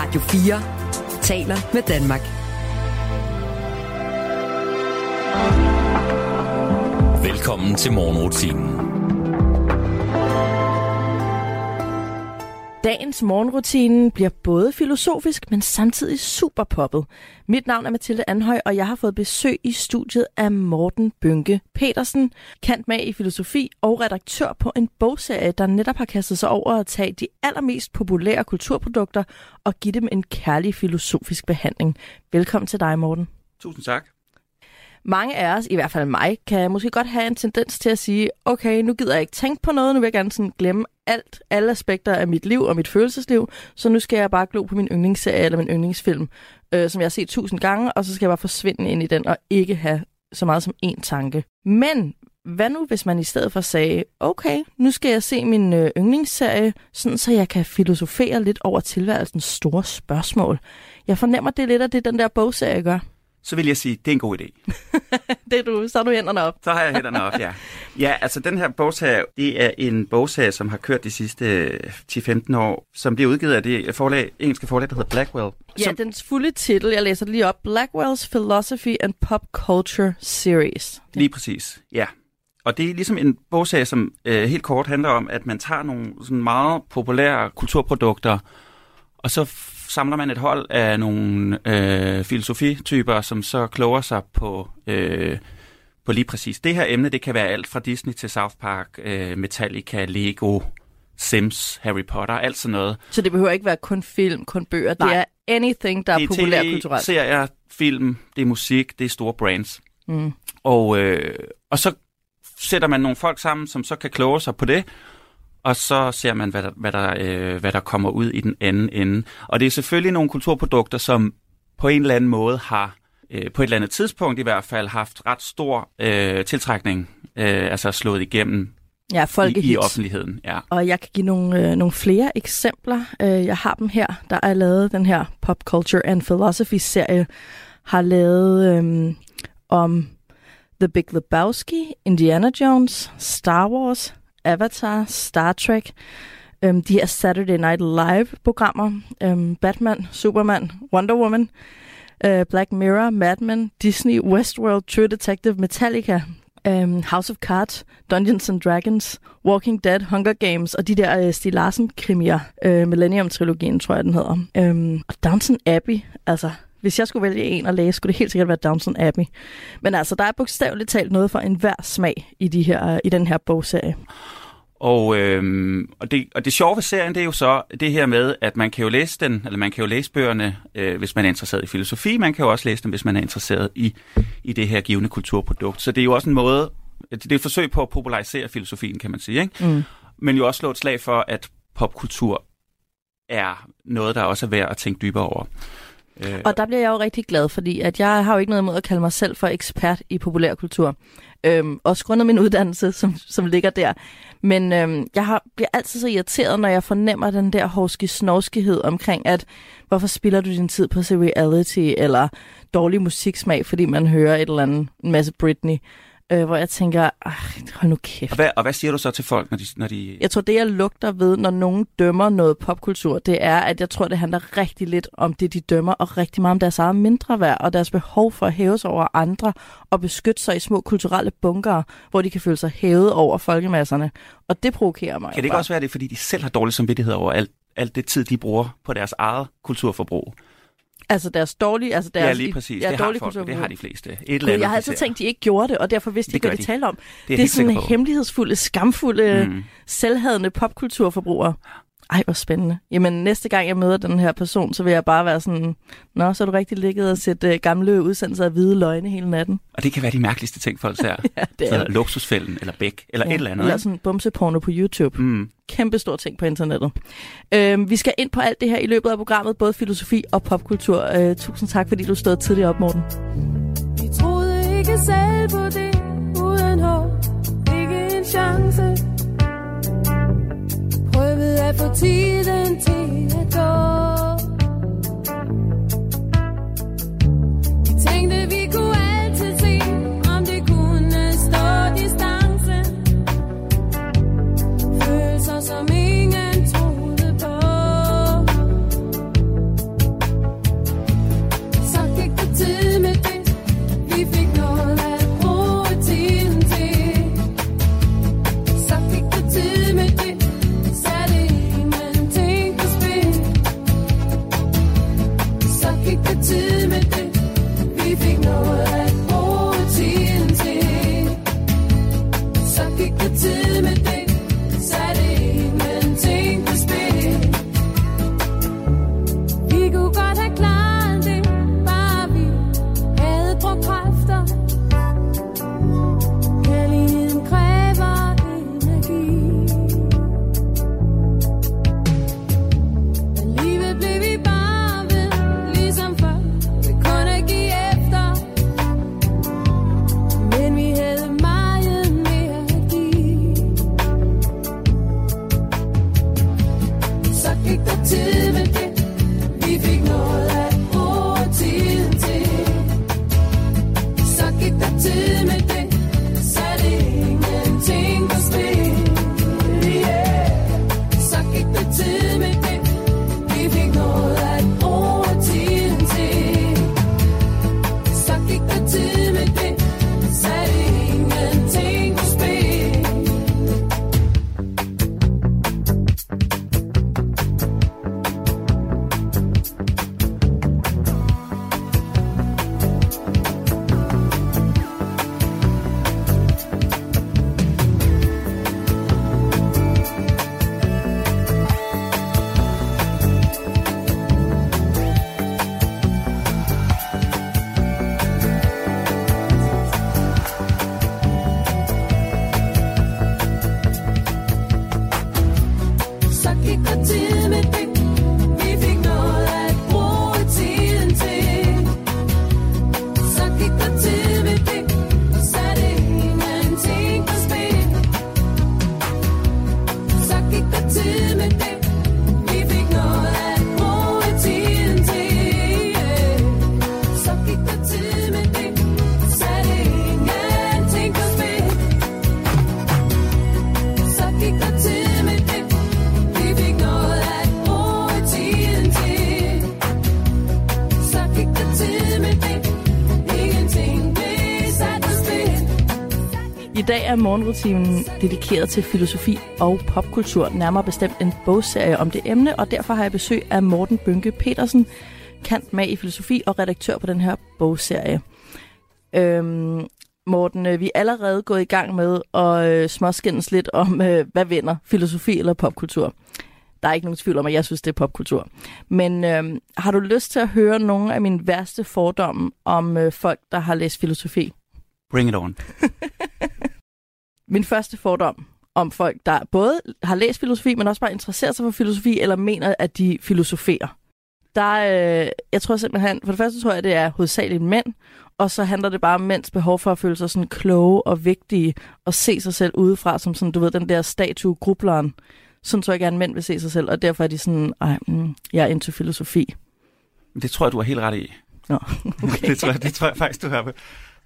Radio 4 taler med Danmark. Velkommen til morgenrutinen. Dagens morgenrutine bliver både filosofisk, men samtidig super poppet. Mit navn er Mathilde Anhøj, og jeg har fået besøg i studiet af Morten Bønke Petersen, kendt med i filosofi og redaktør på en bogserie, der netop har kastet sig over at tage de allermest populære kulturprodukter og give dem en kærlig filosofisk behandling. Velkommen til dig, Morten. Tusind tak. Mange af os, i hvert fald mig, kan måske godt have en tendens til at sige, okay, nu gider jeg ikke tænke på noget, nu vil jeg gerne sådan glemme alt, alle aspekter af mit liv og mit følelsesliv, så nu skal jeg bare glo på min yndlingsserie eller min yndlingsfilm, øh, som jeg har set tusind gange, og så skal jeg bare forsvinde ind i den og ikke have så meget som én tanke. Men hvad nu, hvis man i stedet for sagde, okay, nu skal jeg se min øh, yndlingsserie, sådan så jeg kan filosofere lidt over tilværelsens store spørgsmål. Jeg fornemmer, det lidt af det, den der bogserie gør. Så vil jeg sige, det er en god idé. det er du, så har du hænderne op. Så har jeg hænderne op, ja. Ja, altså den her bogserie, det er en bogserie, som har kørt de sidste 10-15 år, som bliver udgivet af det forlag, engelske forlag, der hedder Blackwell. Ja, som, dens fulde titel, jeg læser det lige op, Blackwell's Philosophy and Pop Culture Series. Lige præcis, ja. Og det er ligesom en bogserie, som øh, helt kort handler om, at man tager nogle sådan meget populære kulturprodukter, og så samler man et hold af nogle øh, filosofityper, som så kloger sig på, øh, på lige præcis det her emne. Det kan være alt fra Disney til South Park, øh, Metallica, Lego, Sims, Harry Potter, alt sådan noget. Så det behøver ikke være kun film, kun bøger. Nej. Det er anything, der er, er populærkulturelt. Det er serier, film, det er musik, det er store brands. Mm. Og, øh, og så sætter man nogle folk sammen, som så kan kloge sig på det, og så ser man, hvad der, hvad, der, øh, hvad der kommer ud i den anden ende. Og det er selvfølgelig nogle kulturprodukter, som på en eller anden måde har, øh, på et eller andet tidspunkt i hvert fald, haft ret stor øh, tiltrækning, øh, altså slået igennem ja, i, i offentligheden. Ja. Og jeg kan give nogle, øh, nogle flere eksempler. Øh, jeg har dem her. Der er lavet den her Pop Culture and Philosophy-serie, har lavet øh, om The Big Lebowski, Indiana Jones, Star Wars, Avatar, Star Trek, øhm, de her Saturday Night Live-programmer, øhm, Batman, Superman, Wonder Woman, øh, Black Mirror, Mad Men, Disney, Westworld, True Detective, Metallica, øhm, House of Cards, Dungeons and Dragons, Walking Dead, Hunger Games og de der øh, Stig Larsen-krimier, øh, Millennium-trilogien, tror jeg, den hedder. Øhm, og Downton Abbey, altså hvis jeg skulle vælge en at læse, skulle det helt sikkert være Downton Abbey. Men altså, der er bogstaveligt talt noget for enhver smag i, de her, i den her bogserie. Og, øhm, og, det, og det sjove ved serien, det er jo så det her med, at man kan jo læse den, eller man kan jo læse bøgerne, øh, hvis man er interesseret i filosofi. Man kan jo også læse dem, hvis man er interesseret i, i det her givende kulturprodukt. Så det er jo også en måde, det er et forsøg på at popularisere filosofien, kan man sige. Ikke? Mm. Men jo også slå et slag for, at popkultur er noget, der også er værd at tænke dybere over. Øh, og der bliver jeg jo rigtig glad, fordi at jeg har jo ikke noget imod at kalde mig selv for ekspert i populærkultur. Øhm, også grundet min uddannelse, som, som ligger der. Men øhm, jeg har, bliver altid så irriteret, når jeg fornemmer den der hårske snorskighed omkring, at hvorfor spiller du din tid på at se reality, eller dårlig musiksmag, fordi man hører et eller andet, en masse Britney øh, hvor jeg tænker, hold nu kæft. Og hvad, og hvad siger du så til folk, når de, når de... Jeg tror, det jeg lugter ved, når nogen dømmer noget popkultur, det er, at jeg tror, det handler rigtig lidt om det, de dømmer, og rigtig meget om deres eget mindre værd, og deres behov for at hæve sig over andre, og beskytte sig i små kulturelle bunker, hvor de kan føle sig hævet over folkemasserne. Og det provokerer mig. Kan det ikke også være det, fordi de selv har dårlig samvittighed over alt, alt det tid, de bruger på deres eget kulturforbrug? Altså deres dårlige... Altså deres, ja, lige præcis. Ja, det, har folk, det har de fleste. Et eller andet, jeg har altid tænkt, at de ikke gjorde det, og derfor vidste de ikke, hvad de, de talte om. Det er, det er sådan hemmelighedsfulde, skamfulde, mm. selvhadende popkulturforbrugere. Ej, hvor spændende. Jamen, næste gang jeg møder den her person, så vil jeg bare være sådan, Nå, så er du rigtig ligget og set uh, gamle udsendelser af hvide løgne hele natten. Og det kan være de mærkeligste ting, folk ser. ja, det er så, Luksusfælden, eller Bæk, eller ja, et eller andet. Eller sådan bumseporno på YouTube. Mm. Kæmpe stor ting på internettet. Uh, vi skal ind på alt det her i løbet af programmet, både filosofi og popkultur. Uh, tusind tak, fordi du stod tidligt op, Morten. Vi troede ikke selv på det, uden håb, ikke en chance at få tiden til at gå. Vi tænkte, vi kunne dag er morgenrutinen dedikeret til filosofi og popkultur, nærmere bestemt en bogserie om det emne, og derfor har jeg besøg af Morten Bynke Petersen, kant med i filosofi og redaktør på den her bogserie. Øhm, Morten, øh, vi er allerede gået i gang med at øh, småskændes lidt om, øh, hvad vinder, filosofi eller popkultur. Der er ikke nogen tvivl om, at jeg synes, det er popkultur. Men øh, har du lyst til at høre nogle af mine værste fordomme om øh, folk, der har læst filosofi? Bring it on. min første fordom om folk, der både har læst filosofi, men også bare interesserer sig for filosofi, eller mener, at de filosoferer. Der, øh, jeg tror simpelthen, for det første tror jeg, det er hovedsageligt mænd, og så handler det bare om mænds behov for at føle sig sådan kloge og vigtige, og se sig selv udefra, som sådan, du ved, den der statue grubleren. Sådan tror jeg gerne, mænd vil se sig selv, og derfor er de sådan, ej, mm, jeg er into filosofi. Det tror jeg, du har helt ret i. Nå, okay. det, tror jeg, det tror jeg faktisk, du har.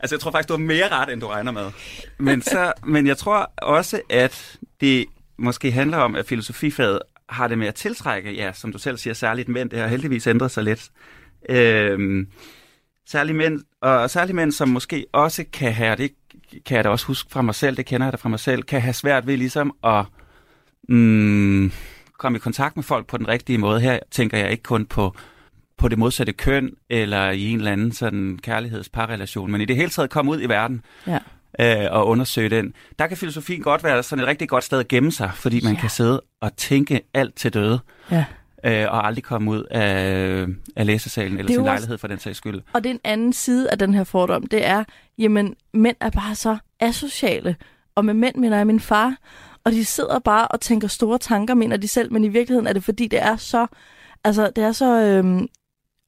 Altså, jeg tror faktisk, du har mere ret, end du regner med. Men, så, men jeg tror også, at det måske handler om, at filosofifaget har det med at tiltrække, ja, som du selv siger, særligt mænd. Det har heldigvis ændret sig lidt. Øhm, særligt mænd, og særligt mænd, som måske også kan have, det kan jeg da også huske fra mig selv, det kender jeg da fra mig selv, kan have svært ved ligesom at mm, komme i kontakt med folk på den rigtige måde. Her tænker jeg ikke kun på på det modsatte køn, eller i en eller anden sådan kærlighedsparrelation, men i det hele taget komme ud i verden Ja. øh, og undersøge den. Der kan filosofien godt være sådan et rigtig godt sted at gemme sig, fordi man Ja. kan sidde og tænke alt til døde, ja. øh, og aldrig komme ud af, af læsesalen eller er sin også- lejlighed for den sags skyld. Og det er en anden side af den her fordom, det er, jamen, mænd er bare så asociale. Og med mænd mener jeg min far. Og de sidder bare og tænker store tanker, mener de selv, men i virkeligheden er det, fordi det er så, altså, det er så øhm,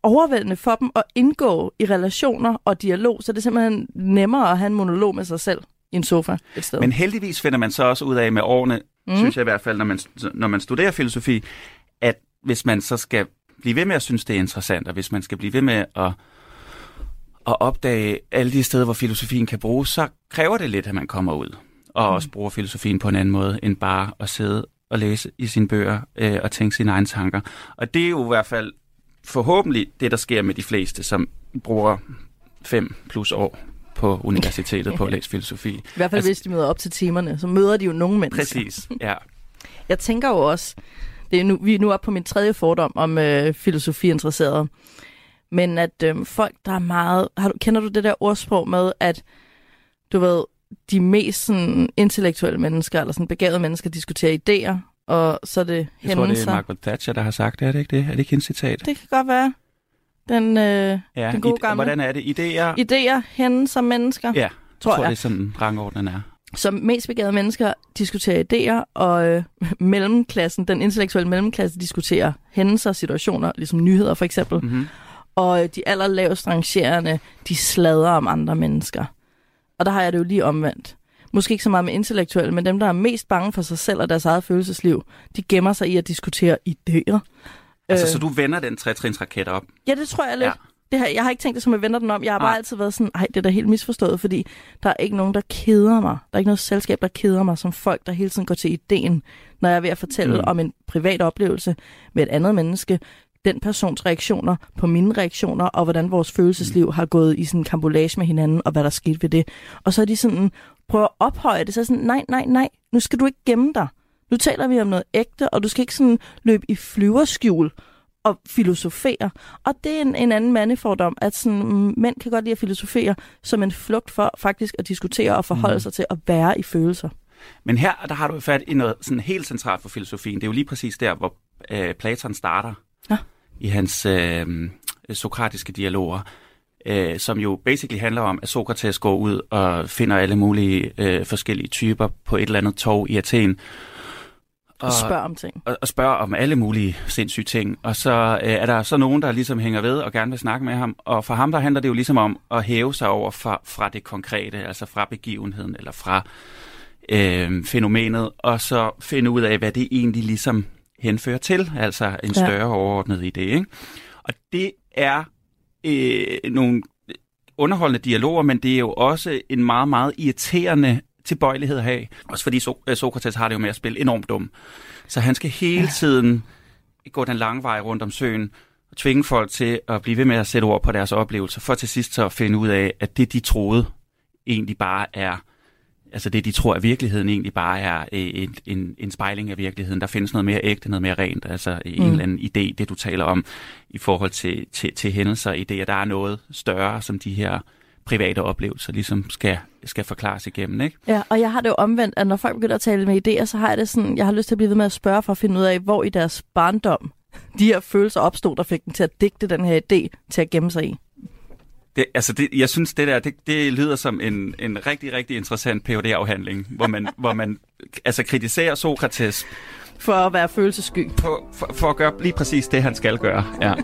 overvældende for dem at indgå i relationer og dialog, så det er simpelthen nemmere at have en monolog med sig selv i en sofa et sted. Men heldigvis finder man så også ud af med årene, Mm. mm. synes jeg i hvert fald, når man, når man studerer filosofi, at hvis man så skal blive ved med at synes, det er interessant, og hvis man skal blive ved med at, at opdage alle de steder, hvor filosofien kan bruges, så kræver det lidt, at man kommer ud og også bruger filosofien på en anden måde, end bare at sidde og læse i sine bøger øh, og tænke sine egne tanker. Og det er jo i hvert fald forhåbentlig det, der sker med de fleste, som bruger fem plus år på universitetet på at læse filosofi. I hvert fald altså- hvis de møder op til timerne, så møder de jo nogle mennesker. Præcis, ja. Jeg tænker jo også, det er nu, vi er nu oppe på min tredje fordom om øh, filosofiinteresserede, men at øh, folk, der er meget... Har du, kender du det der ordsprog med, at du ved, de mest sådan, intellektuelle mennesker, eller sådan begavede mennesker, diskuterer idéer, og så er det Jeg tror, det er Margaret Thatcher, der har sagt det. Er det ikke det? Er det ikke hendes citat? Det kan godt være. Den, øh, ja, den gode gamle. Hvordan er det? Idéer? idéer, hændelser, mennesker, Ja, tror jeg tror, jeg. det er sådan, rangordnen er. som mest begavede mennesker diskuterer idéer, og øh, mellemklassen, den intellektuelle mellemklasse, diskuterer hændelser, situationer, ligesom nyheder for eksempel. Mm-hmm. Og øh, de allerlavest rangerende, de sladrer om andre mennesker. Og der har jeg det jo lige omvendt. Måske ikke så meget med intellektuelle, men dem, der er mest bange for sig selv og deres eget følelsesliv, de gemmer sig i at diskutere idéer. Altså, Øh. så du vender den trætrinsraket op. Ja, det tror jeg lidt. Ja. Det her, jeg har ikke tænkt det som, at jeg vender den om. Jeg har bare Nej. altid været sådan, ej, det er da helt misforstået, fordi der er ikke nogen, der keder mig. Der er ikke noget selskab, der keder mig, som folk, der hele tiden går til ideen, når jeg er ved at fortælle Mm. mm. om en privat oplevelse med et andet menneske, den persons reaktioner på mine reaktioner, og hvordan vores følelsesliv har gået i sådan en kambolage med hinanden, og hvad der skete ved det. Og så er de sådan, prøver at ophøje det, så sådan, nej, nej, nej, nu skal du ikke gemme dig. Nu taler vi om noget ægte, og du skal ikke sådan løbe i flyverskjul og filosofere. Og det er en, en anden mandefordom, at sådan, mm, mænd kan godt lide at filosofere som en flugt for faktisk at diskutere og forholde Mm. sig til at være i følelser. Men her, der har du fat i noget sådan helt centralt for filosofien. Det er jo lige præcis der, hvor øh, Platon starter Ja. i hans øh, sokratiske dialoger, øh, som jo basically handler om, at Sokrates går ud og finder alle mulige øh, forskellige typer på et eller andet torv i Athen. Og spørge om ting. og, og spørger om alle mulige sindssyge ting. Og så øh, er der så nogen, der ligesom hænger ved og gerne vil snakke med ham. Og for ham, der handler det jo ligesom om at hæve sig over fra, fra det konkrete, altså fra begivenheden eller fra øh, fænomenet, og så finde ud af, hvad det egentlig ligesom henfører til, altså en Ja. større overordnet idé. Ikke? Og det er øh, nogle underholdende dialoger, men det er jo også en meget, meget irriterende tilbøjelighed at have. Også fordi so- øh, Sokrates har det jo med at spille enormt dum. Så han skal hele tiden gå den lange vej rundt om søen og tvinge folk til at blive ved med at sætte ord på deres oplevelser, for til sidst så at finde ud af, at det, de troede, egentlig bare er, altså det, de tror er virkeligheden, egentlig bare er øh, en, en, en spejling af virkeligheden. Der findes noget mere ægte, noget mere rent, altså en Mm. eller anden idé, det du taler om, i forhold til, til, til hændelser idéer. Der er noget større, som de her private oplevelser ligesom skal, skal forklares igennem, ikke? Ja, og jeg har det jo omvendt, at når folk begynder at tale med idéer, så har jeg det sådan, jeg har lyst til at blive ved med at spørge for at finde ud af, hvor i deres barndom de her følelser opstod, der fik dem til at digte den her idé til at gemme sig i. Det, altså det, jeg synes, det der, det, det lyder som en, en rigtig, rigtig interessant phd afhandling hvor man, hvor man altså kritiserer Sokrates For at være følelsessky. på, for, for at gøre lige præcis det, han skal gøre. Ja.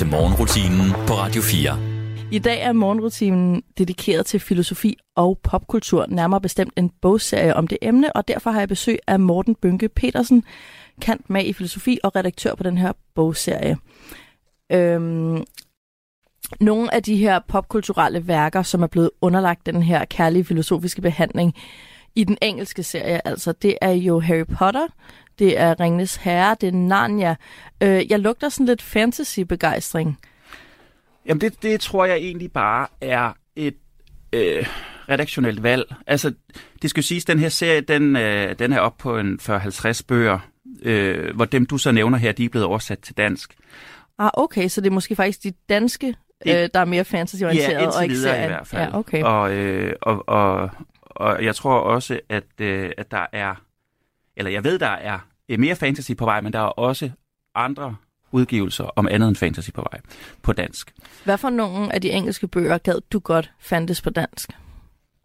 Til morgenrutinen på Radio 4. I dag er morgenrutinen dedikeret til filosofi og popkultur, nærmere bestemt en bogserie om det emne, og derfor har jeg besøg af Morten Bynke Petersen, kant med i filosofi og redaktør på den her bogserie. Øhm, nogle af de her popkulturelle værker, som er blevet underlagt den her kærlige filosofiske behandling i den engelske serie, altså det er jo Harry Potter, det er Ringnes Herre, det er Narnia. Øh, jeg lugter sådan lidt fantasy-begejstring. Jamen det, det tror jeg egentlig bare er et øh, redaktionelt valg. Altså, det skal jo siges, at den her serie, den, øh, den er op på en 40-50 bøger, øh, hvor dem du så nævner her, de er blevet oversat til dansk. Ah, okay, så det er måske faktisk de danske, øh, der er mere fantasy-orienteret, Ja, og ikke i hvert fald. Ja, okay. Og, øh, og, og, og jeg tror også, at, øh, at der er, eller jeg ved, der er øh, mere fantasy på vej, men der er også andre udgivelser om andet end fantasy på vej på dansk. Hvad for nogle af de engelske bøger gad du godt fandtes på dansk,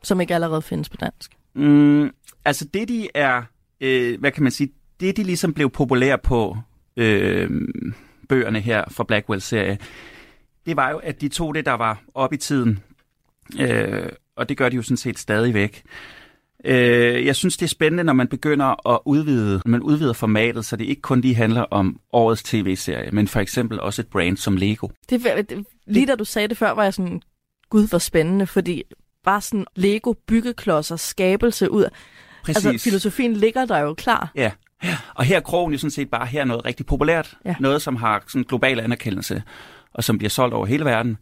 som ikke allerede findes på dansk? Mm, altså det, de er, øh, hvad kan man sige, det de ligesom blev populære på, øh, bøgerne her fra Blackwell-serie, det var jo, at de tog det, der var op i tiden, øh, og det gør de jo sådan set stadigvæk. Øh, jeg synes, det er spændende, når man begynder at udvide, når man udvider formatet, så det ikke kun lige handler om årets tv-serie, men for eksempel også et brand som Lego. Det, det, lige da du sagde det før, var jeg sådan, gud hvor spændende, fordi bare sådan Lego byggeklodser, skabelse ud. Præcis. Altså filosofien ligger der jo klar. Ja, og her er krogen jo sådan set bare her noget rigtig populært. Ja. Noget, som har sådan global anerkendelse, og som bliver solgt over hele verden.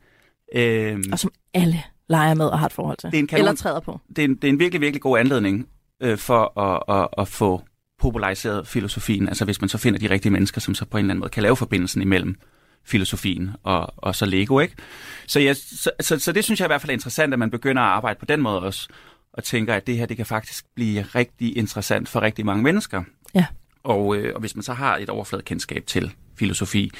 Øhm, Og som alle leger med og har et forhold til. Det er en kanon- Eller træder på. det, er en, det er en virkelig, virkelig god anledning øh, for at, at, at få populariseret filosofien. Altså hvis man så finder de rigtige mennesker, som så på en eller anden måde kan lave forbindelsen imellem filosofien og, og så Lego, ikke? Så, jeg, så, så, så det synes jeg i hvert fald er interessant, at man begynder at arbejde på den måde også, og tænker, at det her det kan faktisk blive rigtig interessant for rigtig mange mennesker. Ja. Og, øh, og hvis man så har et overfladekendskab til filosofi,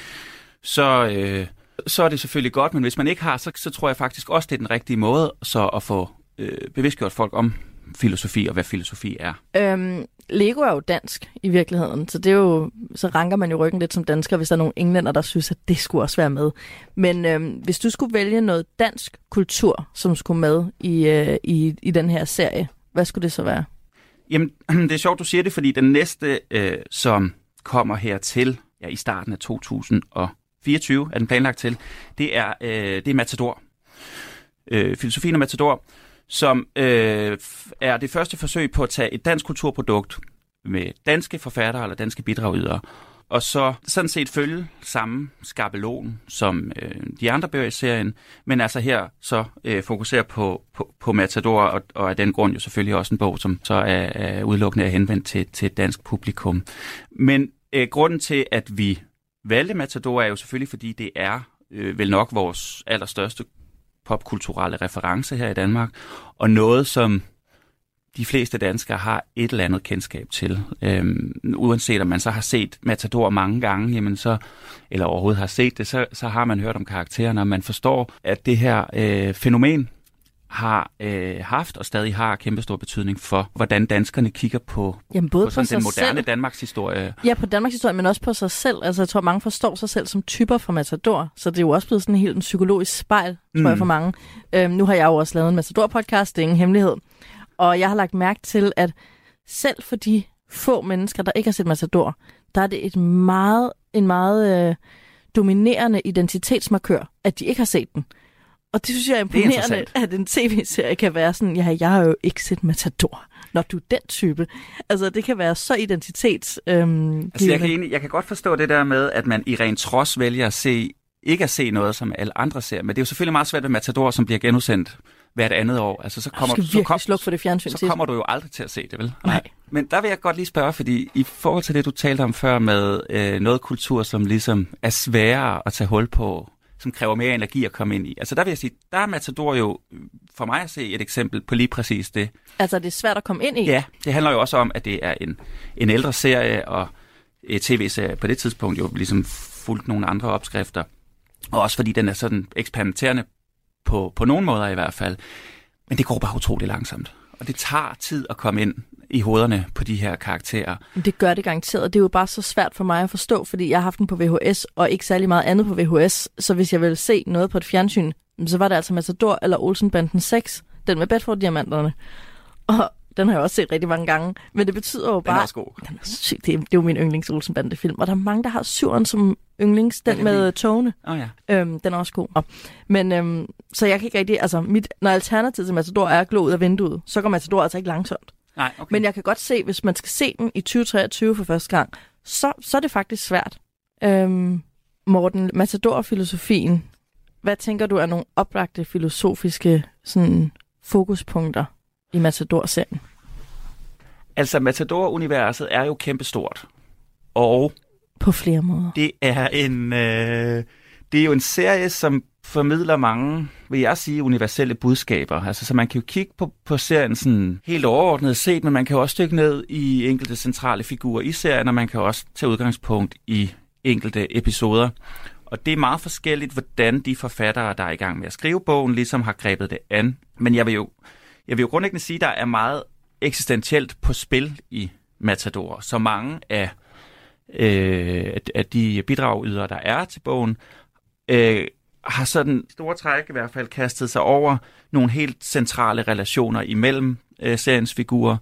så, øh, så er det selvfølgelig godt, men hvis man ikke har, så, så tror jeg faktisk også, det er den rigtige måde så at få øh, bevidstgjort folk om filosofi og hvad filosofi er. Øhm, Lego er jo dansk i virkeligheden, så det er jo, så ranker man jo ryggen lidt som dansker, hvis der er nogle englænder, der synes, at det skulle også være med. Men øhm, hvis du skulle vælge noget dansk kultur, som skulle med i, øh, i, i den her serie, hvad skulle det så være? Jamen, det er sjovt, du siger det, fordi den næste, øh, som kommer her til ja, i starten af 24 er den planlagt til, det er, øh, det er Matador. Øh, filosofien om Matador, som øh, er det første forsøg på at tage et dansk kulturprodukt med danske forfattere eller danske bidragydere, og så sådan set følge samme skabelon som øh, de andre bøger i serien, men altså her så øh, fokusere på, på, på Matador, og, og af den grund jo selvfølgelig også en bog, som så er, er udelukkende er henvendt til, til et dansk publikum. Men øh, grunden til, at vi valgte Matador, er jo selvfølgelig, fordi det er øh, vel nok vores allerstørste popkulturelle reference her i Danmark, og noget, som de fleste danskere har et eller andet kendskab til. Øhm, uanset om man så har set Matador mange gange, jamen så, eller overhovedet har set det, så, så har man hørt om karaktererne, og man forstår, at det her øh, fænomen har øh, haft og stadig har kæmpestor betydning for, hvordan danskerne kigger på, Jamen både på på, sådan sig den moderne selv, Danmarks historie. ja, på Danmarks historie, men også på sig selv. Altså jeg tror, mange forstår sig selv som typer fra Matador, så det er jo også blevet sådan en helt en psykologisk spejl, tror Mm. jeg, for mange. Øhm, nu har jeg jo også lavet en Matador-podcast, det er ingen hemmelighed. Og jeg har lagt mærke til, at selv for de få mennesker, der ikke har set Matador, der er det et meget, en meget øh, dominerende identitetsmarkør, at de ikke har set den. Og det synes jeg er er imponerende, interessant. at en tv-serie kan være sådan, ja, jeg har jo ikke set Matador, når du er den type. Altså, det kan være så identitets... Øhm, Altså, jeg, kan egentlig, jeg kan godt forstå det der med, at man i ren trods vælger at se, ikke at se noget, som alle andre ser. Men det er jo selvfølgelig meget svært ved Matador, som bliver genudsendt hvert andet år. Altså, så du kommer, skal så, kom, slukke for det fjernsyn så kommer du jo aldrig til at se det, vel? Nej. Men der vil jeg godt lige spørge, fordi i forhold til det, du talte om før med øh, noget kultur, som ligesom er sværere at tage hul på, som kræver mere energi at komme ind i. Altså der vil jeg sige, der er Matador jo for mig at se et eksempel på lige præcis det. Altså, det er svært at komme ind i. Ja, det handler jo også om, at det er en, en ældre serie, og et tv-serie på det tidspunkt jo ligesom fulgt nogle andre opskrifter. Og også fordi den er sådan eksperimenterende på, på nogle måder i hvert fald. Men det går bare utrolig langsomt. Og det tager tid at komme ind i hovederne på de her karakterer. Det gør det garanteret. Det er jo bare så svært for mig at forstå, fordi jeg har haft den på VHS, og ikke særlig meget andet på VHS. Så hvis jeg vil se noget på et fjernsyn, så var det altså Matador eller Olsenbanden 6, den med Bedford-diamanterne. Og den har jeg også set rigtig mange gange. Men det betyder jo Den er bare... også god. Den er sygt. Det er, det er jo min yndlings Olsenbande-film. Og der er mange, der har syveren som yndlings. Den kan med togene. Åh oh, ja. Øhm, den er også god. Men øhm, så jeg kan ikke rigtig... Altså, mit, når alternativet til Matador er at glå ud af vinduet, så går Matador altså ikke langsomt. Nej, okay. Men jeg kan godt se, hvis man skal se den i 2023 for første gang, så, så er det faktisk svært. Øhm, Morten, Matador-filosofien. Hvad tænker du er nogle oplagte filosofiske sådan, fokuspunkter i Matador-serien? Altså, Matador-universet er jo kæmpestort. Og På flere måder. det er en... Øh, det er jo en serie, som formidler mange, vil jeg sige, universelle budskaber. Altså, så man kan jo kigge på, på serien sådan helt overordnet set, men man kan jo også dykke ned i enkelte centrale figurer i serien, og man kan også tage udgangspunkt i enkelte episoder. Og det er meget forskelligt, hvordan de forfattere, der er i gang med at skrive bogen, ligesom har grebet det an. Men jeg vil jo, jeg vil jo grundlæggende sige, at der er meget eksistentielt på spil i Matador. Så mange af, øh, af- de bidragydere, der er til bogen, øh, har sådan store træk i hvert fald kastet sig over nogle helt centrale relationer imellem øh, seriens figurer,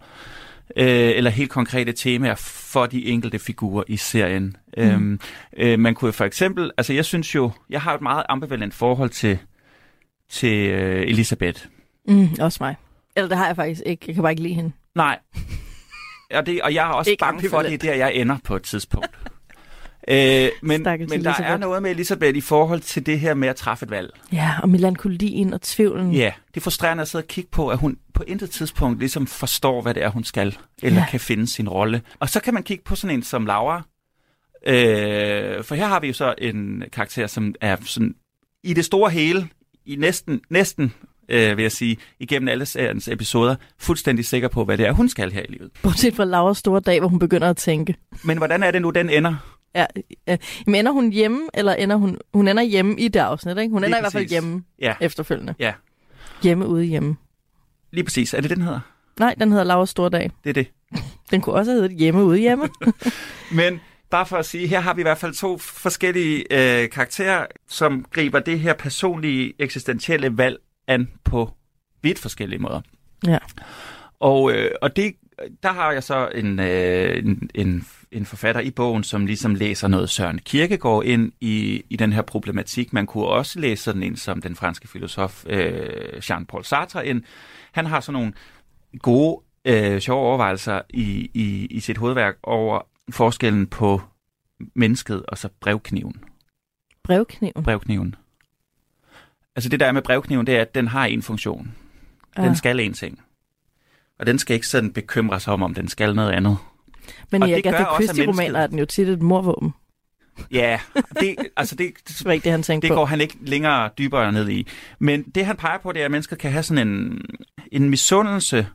øh, eller helt konkrete temaer for de enkelte figurer i serien. Mm. Øhm, øh, man kunne for eksempel, altså jeg synes jo, jeg har et meget ambivalent forhold til, til øh, Elisabeth. Mm, også mig. Eller det har jeg faktisk ikke. Jeg kan bare ikke lide hende. Nej. Og, det, og jeg er også Ikke bange for, at det er der, jeg ender på et tidspunkt. Øh, men Stakkels men der er noget med Elisabeth i forhold til det her med at træffe et valg. Ja, og melankolien og tvivlen. Ja, det er frustrerende at sidde og kigge på, at hun på intet tidspunkt ligesom forstår, hvad det er, hun skal, eller ja. kan finde sin rolle. Og så kan man kigge på sådan en som Laura, øh, for her har vi jo så en karakter, som er sådan, i det store hele, i næsten, næsten øh, vil jeg sige, igennem alle seriens episoder, fuldstændig sikker på, hvad det er, hun skal her i livet. Bortset fra Lauras store dag, hvor hun begynder at tænke. Men hvordan er det nu, den ender? Ja, øh, men ender hun hjemme, eller ender hun... Hun ender hjemme i det afsnit, ikke? Hun Lige ender i hvert fald præcis. hjemme Ja, efterfølgende. Ja. Hjemme ude hjemme. lige præcis. Er det den hedder? Nej, den hedder Lauras store dag. Det er det. Den kunne også have heddet hjemme ude hjemme. Men bare for at sige, her har vi i hvert fald to forskellige øh, karakterer, som griber det her personlige, eksistentielle valg an på vidt forskellige måder. ja. Og, øh, og det, der har jeg så en, øh, en, en, en forfatter i bogen, som ligesom læser noget Søren Kierkegaard ind i, i den her problematik. Man kunne også læse sådan en som den franske filosof øh, Jean-Paul Sartre ind. Han har sådan nogle gode, øh, sjove overvejelser i, i, i sit hovedværk over forskellen på mennesket og så brevkniven. Brevkniven. brevkniven. Altså det der er med brevkniven, det er, at den har en funktion. Den Ja. skal en ting. Og den skal ikke sådan bekymre sig om, om den skal noget andet. Men og i Agatha Christie-romaner er den jo tit et morvåben. Ja, det, altså det, Det var ikke det, han tænkte det på. går han ikke længere dybere ned i. Men det han peger på, det er, at mennesker kan have sådan en, en misundelse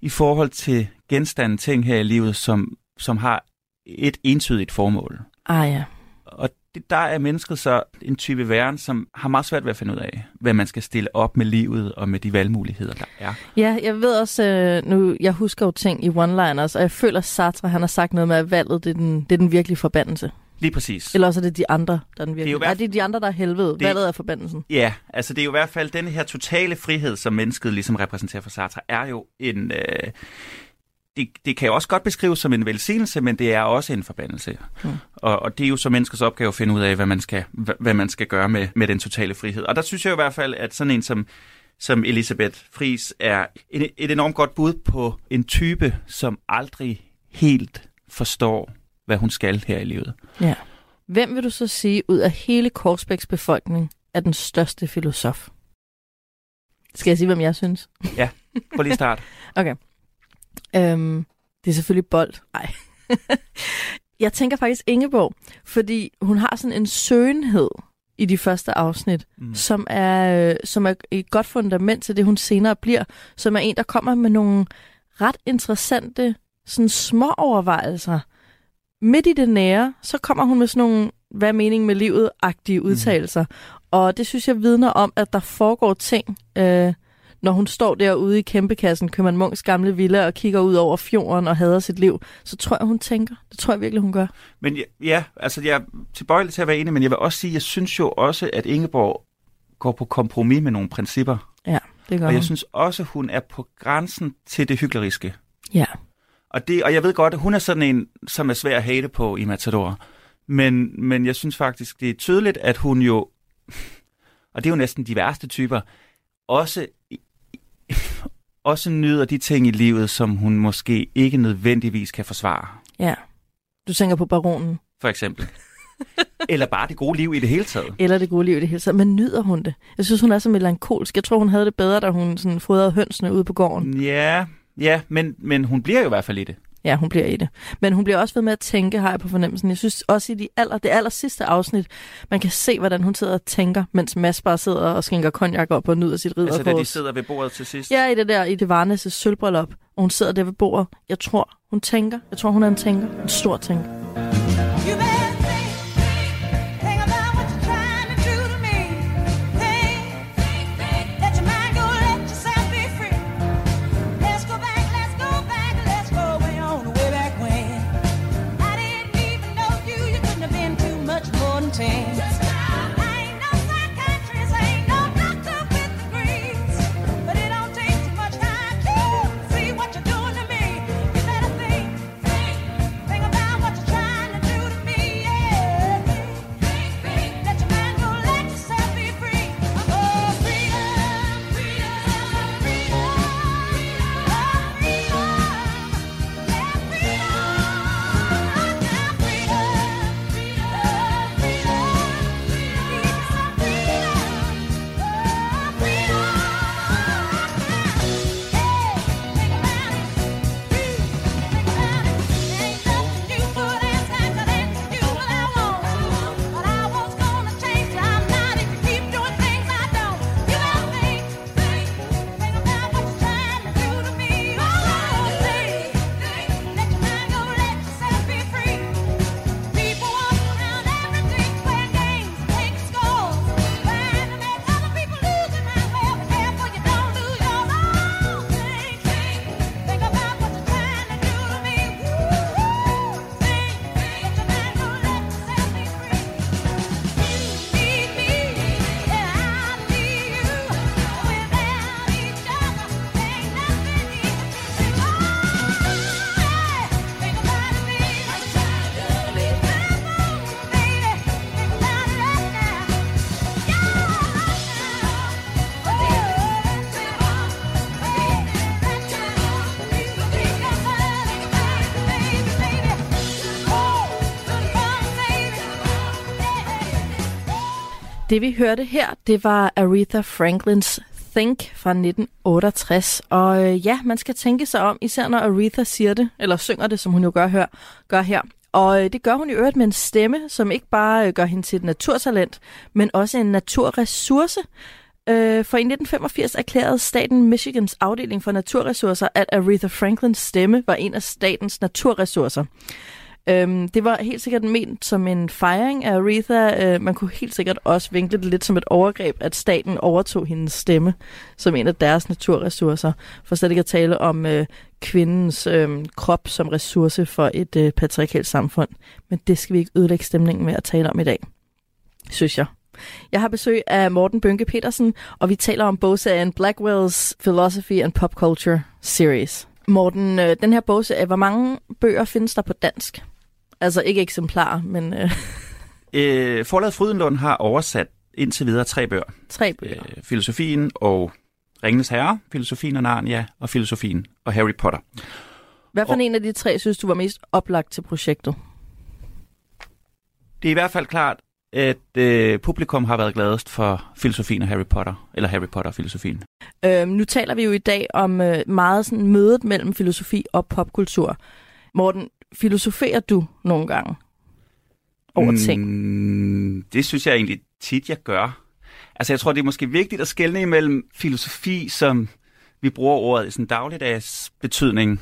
i forhold til genstande ting her i livet, som, som har et entydigt formål. Ah ja. Og det, der er mennesket så en type væren, som har meget svært ved at finde ud af, hvad man skal stille op med livet og med de valgmuligheder, der er. Ja, jeg ved også, øh, nu, jeg husker jo ting i one-liners, og jeg føler, at Sartre han har sagt noget med, at valget det er, den, det er den virkelige forbandelse. Lige præcis. Eller også er det de andre, der er den virkelige. jo Det hvert- er, det er de andre, der er helvede. Det- Valget er forbandelsen. Ja, altså det er jo i hvert fald den her totale frihed, som mennesket ligesom repræsenterer for Sartre, er jo en... Øh, det, det kan jo også godt beskrives som en velsignelse, men det er også en forbandelse. Mm. Og, og det er jo så menneskets opgave at finde ud af, hvad man skal, hvad, man skal gøre med, med den totale frihed. Og der synes jeg i hvert fald, at sådan en som, som Elisabeth Fris er en, et enormt godt bud på en type, som aldrig helt forstår, hvad hun skal her i livet. Ja. Hvem vil du så sige, ud af hele Korsbæks befolkning, er den største filosof? Skal jeg sige, hvem jeg synes? Prøv lige start. Øhm, det er selvfølgelig Bold. Nej. jeg tænker faktisk Ingeborg, fordi hun har sådan en søgenhed i de første afsnit, Mm. som er, øh, som er et godt fundament til det, hun senere bliver, som er en, der kommer med nogle ret interessante sådan små overvejelser. Midt i det nære, så kommer hun med sådan nogle, hvad er meningen med livet-agtige udtalelser. Og det synes jeg vidner om, at der foregår ting, øh, når hun står derude i kæmpekassen, Købmann Munks gamle villa, og kigger ud over fjorden og hader sit liv, så tror jeg, hun tænker. Det tror jeg virkelig, hun gør. Men ja, ja, altså jeg er tilbøjelig til at være enig, men jeg vil også sige, jeg synes jo også, at Ingeborg går på kompromis med nogle principper. Ja, det gør Og jeg hun. synes også, hun er på grænsen til det hykleriske. Ja. Og, det, og jeg ved godt, at hun er sådan en, som er svær at hate på i Matador. Men, men jeg synes faktisk, det er tydeligt, at hun jo, og det er jo næsten de værste typer, også, også nyder de ting i livet, som hun måske ikke nødvendigvis kan forsvare. Ja. Du tænker på baronen. For eksempel. Eller bare det gode liv i det hele taget. Eller det gode liv i det hele taget. Men nyder hun det? Jeg synes, hun er så melankolsk. Jeg tror, hun havde det bedre, da hun sådan fodrede hønsene ude på gården. Ja, ja men, men hun bliver jo i hvert fald i det. Ja, hun bliver i det. Men hun bliver også ved med at tænke, har jeg på fornemmelsen. Jeg synes også i de aller, det aller sidste afsnit, man kan se, hvordan hun sidder og tænker, mens Mads bare sidder og skænker konjak op og nyder sit Altså da de ridderkors. sidder ved bordet til sidst. Ja, i det der, i det Varnes sølvbryllup. Og hun sidder der ved bordet. Jeg tror, hun tænker. Jeg tror, hun er en tænker. En stor tænker. Det vi hørte her, det var Aretha Franklins Think fra 1968. Og øh, ja, man skal tænke sig om, især når Aretha siger det, eller synger det, som hun jo gør her. Gør her. Og øh, det gør hun i øvrigt med en stemme, som ikke bare øh, gør hende til et naturtalent, men også en naturressource. Øh, for i 1985 erklærede staten Michigans afdeling for naturressourcer, at Aretha Franklins stemme var en af statens naturressourcer. Øhm, det var helt sikkert ment som en fejring af Aretha. Øh, man kunne helt sikkert også vinkle det lidt som et overgreb, at staten overtog hendes stemme som en af deres naturressourcer. For slet ikke at tale om øh, kvindens øh, krop som ressource for et øh, patriarkalt samfund. Men det skal vi ikke ødelægge stemningen med at tale om i dag, synes jeg. Jeg har besøg af Morten Bønke Petersen, og vi taler om bogserien Blackwell's Philosophy and Pop Culture Series. Morten, øh, den her bogserie, hvor mange bøger findes der på dansk? Altså ikke eksemplarer, men øh, Øh, Forlaget Frydenlund har oversat indtil videre tre bøger. tre bøger. Øh, filosofien og Ringenes Herre, Filosofien og Narnia og Filosofien og Harry Potter. Hvad for og- en af de tre synes du var mest oplagt til projektet? Det er i hvert fald klart, at øh, publikum har været gladest for filosofien og Harry Potter, eller Harry Potter og filosofien. Øh, nu taler vi jo i dag om øh, meget sådan mødet mellem filosofi og popkultur. Morten, filosoferer du nogle gange over ting? Mm, det synes jeg egentlig tit, jeg gør. Altså jeg tror, det er måske vigtigt at skelne imellem filosofi, som vi bruger ordet i sådan dagligdags betydning.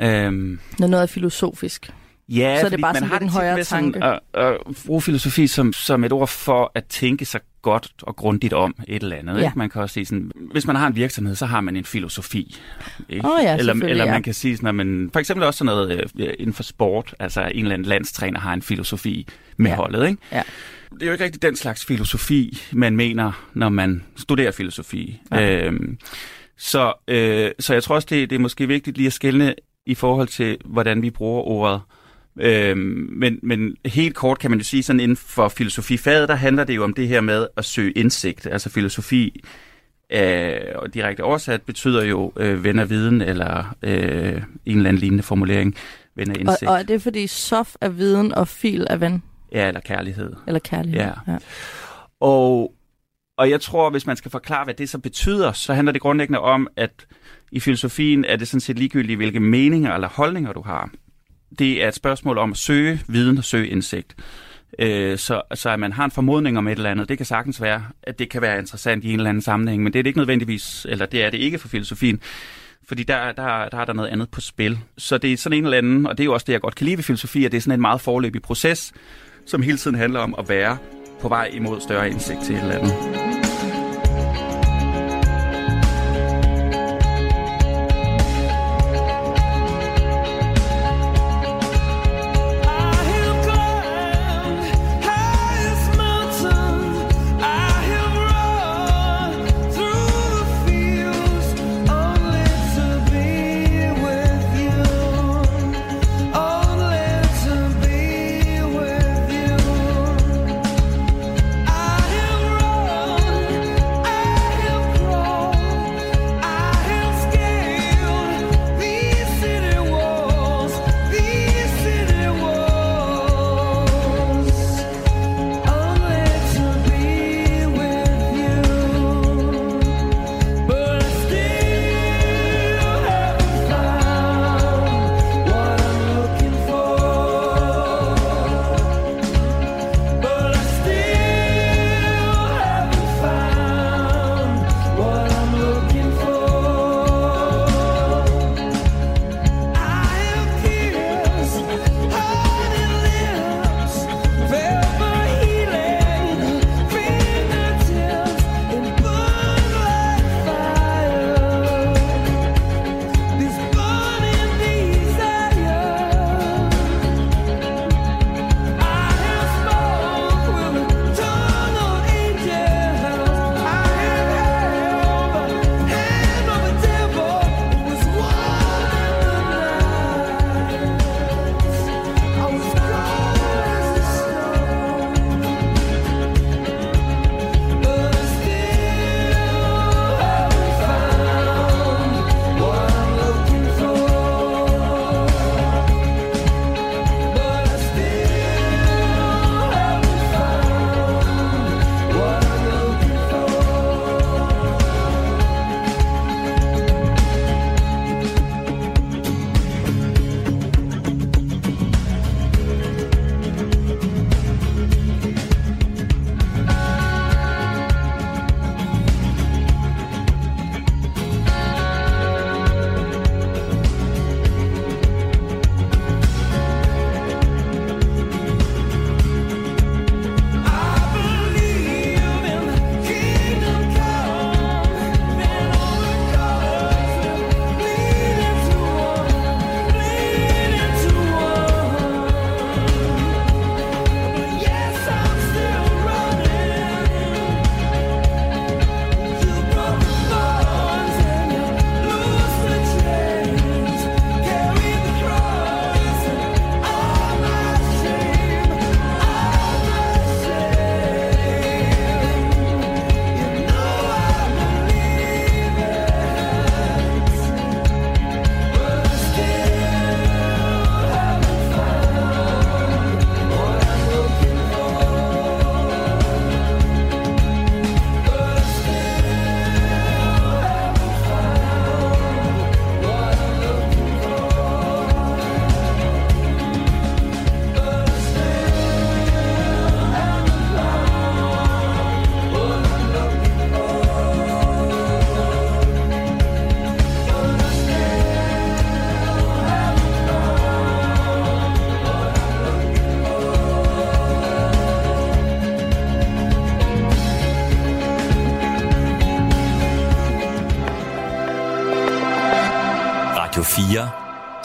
Øhm, Når noget er filosofisk. Ja, Så er det bare man sådan har lidt en højere med sådan tanke. At, at bruge filosofi som, som et ord for at tænke sig godt og grundigt om et eller andet. Ja. Ikke? Man kan også sige sådan, hvis man har en virksomhed, så har man en filosofi. Ikke? Åh ja, eller, eller ja. man kan sige sådan, man, for eksempel også sådan noget øh, inden for sport, altså en eller anden landstræner har en filosofi med Ja. holdet. Ikke? Ja. Det er jo ikke rigtig den slags filosofi, man mener, når man studerer filosofi. Nej. Øhm, så, øh, så jeg tror også, det, det er måske vigtigt lige at skelne i forhold til, hvordan vi bruger ordet. Øhm, men, men helt kort kan man jo sige, sådan inden for filosofifaget, der handler det jo om det her med at søge indsigt. Altså filosofi, øh, og direkte oversat, betyder jo øh, ven af viden, eller øh, en eller anden lignende formulering, ven af Og, indsigt. og er det fordi sof er viden og fil er ven? Ja, eller kærlighed. Eller kærlighed? Ja. ja. Og, og jeg tror, hvis man skal forklare, hvad det så betyder, så handler det grundlæggende om, at i filosofien er det sådan set ligegyldigt, hvilke meninger eller holdninger du har. Det er et spørgsmål om at søge viden og søge indsigt. Øh, så, så at man har en formodning om et eller andet, det kan sagtens være, at det kan være interessant i en eller anden sammenhæng, men det er det ikke nødvendigvis, eller det er det ikke for filosofien, fordi der, der, der er der noget andet på spil. Så det er sådan en eller anden, og det er jo også det, jeg godt kan lide ved filosofi, at det er sådan en meget forløbig proces, som hele tiden handler om at være på vej imod større indsigt til et eller andet.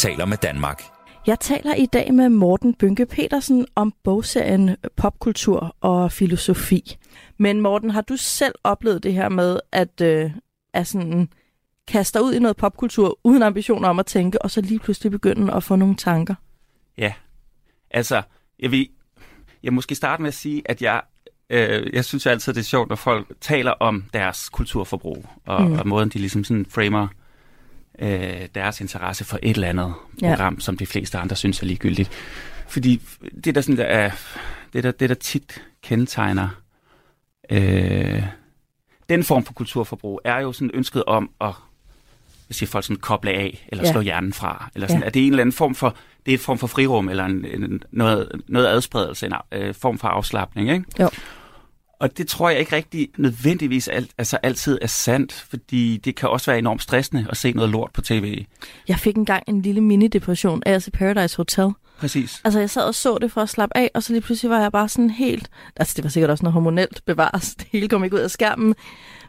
Taler med Danmark. Jeg taler i dag med Morten Bynke Petersen om bogserien Popkultur og filosofi. Men Morten, har du selv oplevet det her med at, øh, at sådan, kaste dig ud i noget popkultur uden ambitioner om at tænke, og så lige pludselig begynde at få nogle tanker? Ja, altså, jeg vil jeg måske starte med at sige, at jeg, øh, jeg synes altid, det er sjovt, når folk taler om deres kulturforbrug, og, Mm. og måden, de ligesom sådan framer øh, deres interesse for et eller andet Ja. program, som de fleste andre synes er ligegyldigt. Fordi det, der, sådan, der er, det, der, det, der tit kendetegner øh, den form for kulturforbrug, er jo sådan ønsket om at jeg siger folk sådan koble af, eller Ja. slå hjernen fra. Eller sådan, Ja. at det er en eller anden form for, det er et form for frirum, eller en, en, noget, noget adspredelse, en øh, form for afslappning. Ikke? Jo. Og det tror jeg ikke rigtig nødvendigvis alt, altså altid er sandt, fordi det kan også være enormt stressende at se noget lort på tv. Jeg fik engang en lille mini-depression af at se Paradise Hotel. Præcis. Altså, jeg sad og så det for at slappe af, og så lige pludselig var jeg bare sådan helt... Altså, det var sikkert også noget hormonelt bevares. Det hele kom ikke ud af skærmen.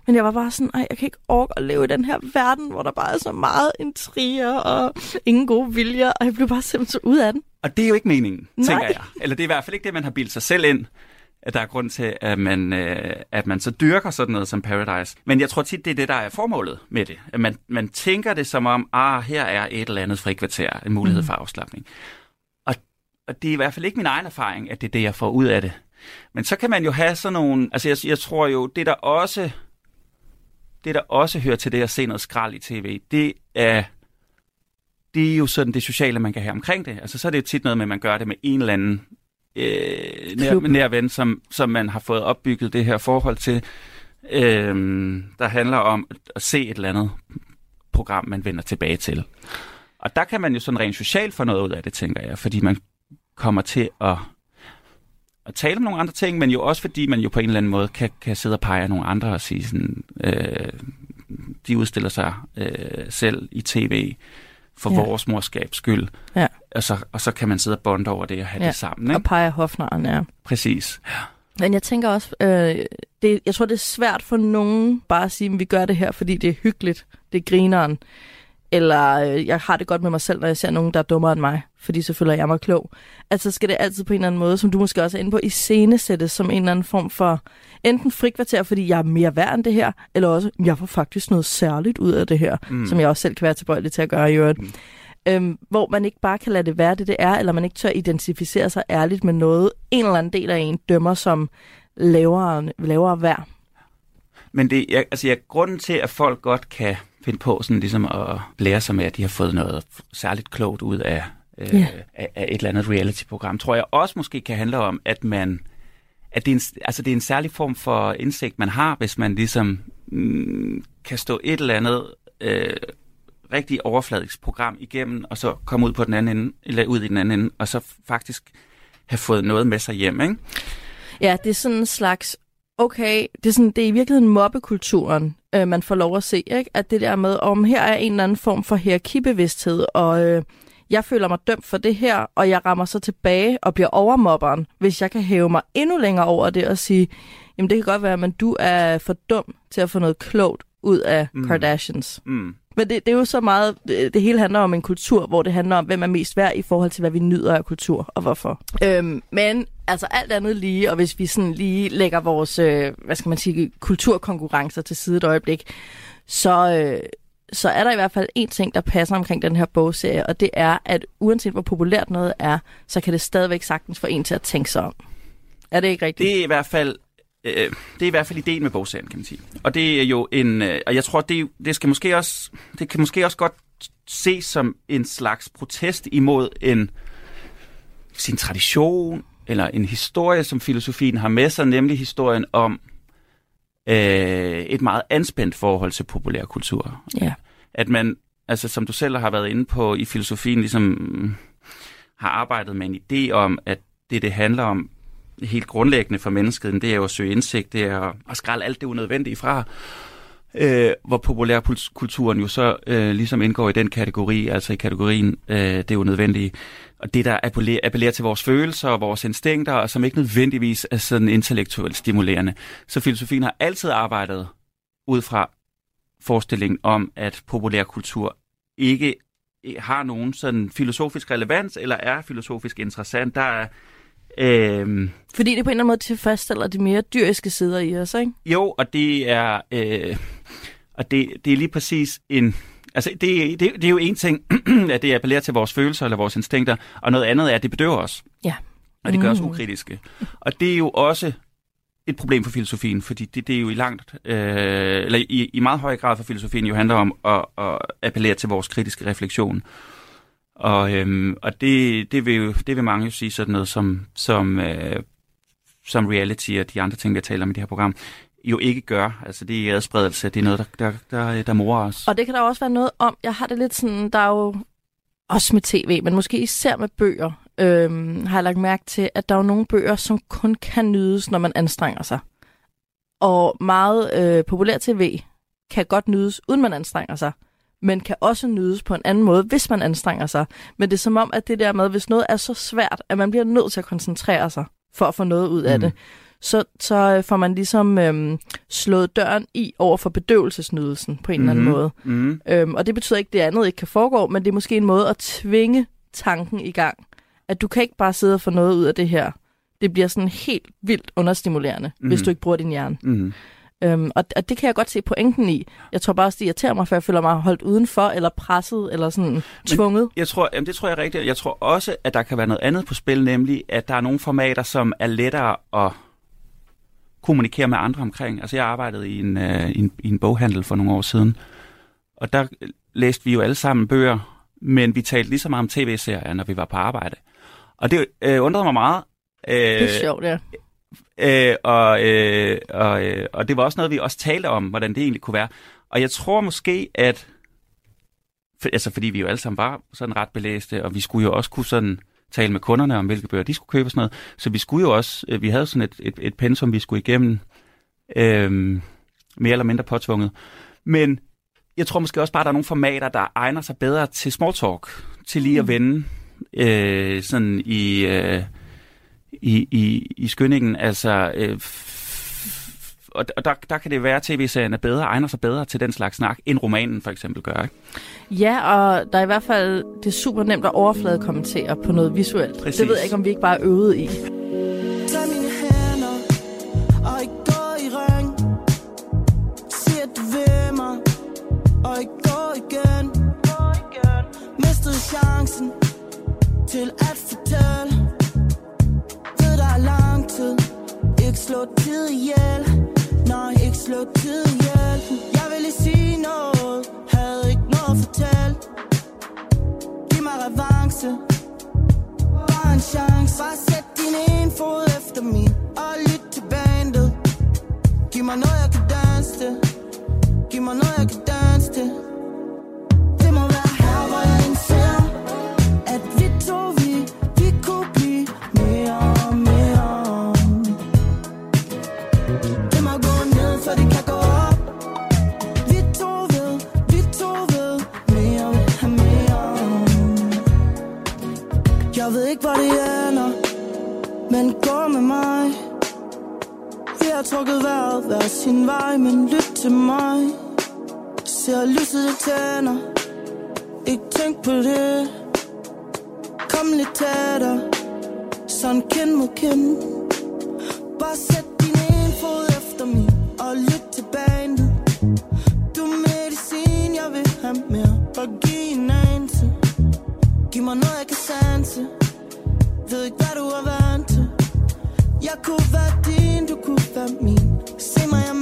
Men jeg var bare sådan, ej, jeg kan ikke orke at leve i den her verden, hvor der bare er så meget intriger og ingen gode viljer, og jeg blev bare simpelthen så ud af den. Og det er jo ikke meningen, Nej. tænker jeg. Eller det er i hvert fald ikke det, man har bildt sig selv ind, at der er grund til, at man, øh, at man så dyrker sådan noget som Paradise. Men jeg tror tit, det er det, der er formålet med det. At man, man tænker det som om, ah, her er et eller andet frikvarter, en mulighed Mhm. for afslappning. Og, og det er i hvert fald ikke min egen erfaring, at det er det, jeg får ud af det. Men så kan man jo have sådan nogle... Altså, jeg, jeg tror jo, det der også... Det, der også hører til det at se noget skrald i tv, det er det er jo sådan det sociale, man kan have omkring det. Altså, så er det jo tit noget med, at man gør det med en eller anden øh, nær, nær ven, som, som man har fået opbygget det her forhold til, øh, der handler om at se et eller andet program, man vender tilbage til. Og der kan man jo sådan rent socialt få noget ud af det, tænker jeg, fordi man kommer til at, at tale om nogle andre ting, men jo også fordi man jo på en eller anden måde kan, kan sidde og pege nogle andre og sige sådan, øh, de udstiller sig øh, selv i tv for ja. vores morskabs skyld. Ja. Og, så, og så kan man sidde og bonde over det og have Ja. ja. det sammen. Og Ikke? pege hofnaren, ja. Præcis. Men jeg tænker også, øh, det, jeg tror, det er svært for nogen bare at sige, at vi gør det her, fordi det er hyggeligt, det er grineren. Eller øh, jeg har det godt med mig selv, når jeg ser nogen, der er dummere end mig, fordi så føler jeg mig klog. Altså skal det altid på en eller anden måde, som du måske også er inde på, i scenesættes som en eller anden form for enten frikvarter, fordi jeg er mere værd end det her, eller også, jeg får faktisk noget særligt ud af det her, mm. som jeg også selv kan være tilbøjelig til at gøre i øvrigt. Mm. Øhm, hvor man ikke bare kan lade det være det, det er, eller man ikke tør identificere sig ærligt med noget, en eller anden del af en dømmer som lavere, lavere værd. Men det, jeg, altså, jeg, grunden til, at folk godt kan finde på sådan ligesom at lære sig med, at de har fået noget særligt klogt ud af, øh, Ja. af, af et eller andet reality-program, tror jeg også måske kan handle om, at man at det er, en, altså det er en særlig form for indsigt, man har, hvis man ligesom mm, kan stå et eller andet øh, rigtig overfladisk program igennem, og så komme ud på den anden ende, eller ud i den anden ende, og så faktisk have fået noget med sig hjem, ikke? Ja, det er sådan en slags, okay, det er, sådan, det er i virkeligheden mobbekulturen, øh, man får lov at se, ikke? At det der med, om her er en eller anden form for hierarkibevidsthed, og øh, jeg føler mig dømt for det her, og jeg rammer så tilbage og bliver overmobberen, hvis jeg kan hæve mig endnu længere over det og sige, jamen det kan godt være, men du er for dum til at få noget klogt ud af mm. Kardashians. Mm. Men det, det er jo så meget, det, det hele handler om en kultur, hvor det handler om, hvem er mest værd i forhold til, hvad vi nyder af kultur, og hvorfor. Øhm, men altså alt andet lige, og hvis vi sådan lige lægger vores, øh, hvad skal man sige, kulturkonkurrencer til side et øjeblik, så, øh, så er der i hvert fald en ting, der passer omkring den her bogserie, og det er, at uanset hvor populært noget er, så kan det stadigvæk sagtens få en til at tænke sig om. Er det ikke rigtigt? Det er i hvert fald øh, det er i hvert fald ideen med bogserien, kan man sige. Og det er jo en, øh, og jeg tror, det, det skal måske også, det kan måske også godt ses som en slags protest imod en sin tradition eller en historie, som filosofien har med sig, nemlig historien om øh, et meget anspændt forhold til populærkultur. Ja. At man, altså som du selv har været inde på i filosofien, ligesom har arbejdet med en idé om, at det, det handler om helt grundlæggende for mennesket, det er jo at søge indsigt, det er at skralde alt det unødvendige fra, øh, hvor populærkulturen jo så øh, ligesom indgår i den kategori, altså i kategorien øh, det unødvendige, og det, der appellerer, appellerer til vores følelser og vores instinkter, og som ikke nødvendigvis er sådan intellektuelt stimulerende. Så filosofien har altid arbejdet ud fra forestillingen om, at populærkultur ikke har nogen sådan filosofisk relevans, eller er filosofisk interessant. Der er, øh, Fordi det på en eller anden måde tilfredsstiller de mere dyriske sider i os, ikke? jo, og det er, øh, og det, det er lige præcis en, altså det, det, det er jo en ting, at det appellerer til vores følelser eller vores instinkter, og noget andet er, at det bedøver os. Ja. Og det gør os Mm. ukritiske. Og det er jo også et problem for filosofien, fordi det, det er jo i langt, øh, eller i, i meget høj grad for filosofien jo handler om at, at appellere til vores kritiske refleksion. Og, øhm, og det, det, vil jo, det vil mange jo sige sådan noget som, som, øh, som reality og de andre ting, vi har talt om i det her program, jo ikke gør. Altså det er adspredelse, det er noget, der, der, der, der morer os. Og det kan der også være noget om. Jeg har det lidt sådan, der er jo også med tv, men måske især med bøger, øhm, har jeg lagt mærke til, at der er jo nogle bøger, som kun kan nydes, når man anstrenger sig. Og meget øh, populær tv kan godt nydes, uden man anstrenger sig, men kan også nydes på en anden måde, hvis man anstrenger sig. Men det er som om, at det der med, hvis noget er så svært, at man bliver nødt til at koncentrere sig for at få noget ud af Mm. det, så, så øh, får man ligesom øhm, slået døren i over for bedøvelsesnydelsen på en mm-hmm. eller anden Mhm. måde. Mm. Øhm, og det betyder ikke, at det andet ikke kan foregå, men det er måske en måde at tvinge tanken i gang. At du kan ikke bare sidde og få noget ud af det her. Det bliver sådan helt vildt understimulerende, mm. hvis Mhm. du ikke bruger din hjerne. Mm. Øhm, og, og det kan jeg godt se pointen i. Jeg tror bare også, det irriterer mig, for jeg føler mig holdt udenfor, eller presset, eller sådan tvunget. Jeg tror, jamen det tror jeg rigtigt. Jeg tror også, at der kan være noget andet på spil, nemlig at der er nogle formater, som er lettere at kommunikere med andre omkring. Altså jeg arbejdede i en, øh, i en, i en boghandel for nogle år siden, og der læste vi jo alle sammen bøger, men vi talte lige så meget om tv-serier, når vi var på arbejde. Og det øh, undrede mig meget. Øh, Det er sjovt, ja. Øh, og, øh, og, øh, og det var også noget, vi også talte om, hvordan det egentlig kunne være. Og jeg tror måske, at... For, altså, fordi vi jo alle sammen var sådan ret belæste, og vi skulle jo også kunne sådan tale med kunderne om, hvilke bøger de skulle købe og sådan noget. Så vi skulle jo også... øh, Vi havde sådan et, et, et pensum, vi skulle igennem, øh, mere eller mindre påtvunget. Men jeg tror måske også bare, at der er nogle formater, der egner sig bedre til small talk, til lige at vende øh, sådan i... Øh, i, i, i skyndingen. Altså, øh, f- og og der, der kan det være, at tv-serien er bedre, egner sig bedre til den slags snak, end romanen for eksempel gør. Ikke? Ja, og der er i hvert fald, det er super nemt at overflade kommentere på noget visuelt. Præcis. Det ved jeg ikke, om vi ikke bare er øvet i. Og ikke og gå igen Mistede chancen til slå tid ihjel. Nej, ikke slå tid ihjel. Jeg vil lige sige noget. Havde ikke noget at fortælle. Giv mig revanche. Bare en chance. Bare sæt din ene fod efter min Og lyt til bandet. Giv mig noget, jeg kan danse til. Giv mig noget, jeg kan danse til. Ikke, hvor det ender, men gå med mig. Vi har trukket vejret hver sin vej, men lyt til mig. Ser lyset i tænder, ikke tænk på det. Kom lidt tættere, sådan kind mod kind. Bare sæt din ene fod efter min, og lyt til bandet. Du er medicin, jeg vil have mere. Bare giv en anelse. Giv mig noget, jeg kan sanse ved ikke, hvad du har vant til. Jeg kunne være din, du kunne være min. Se mig, jeg er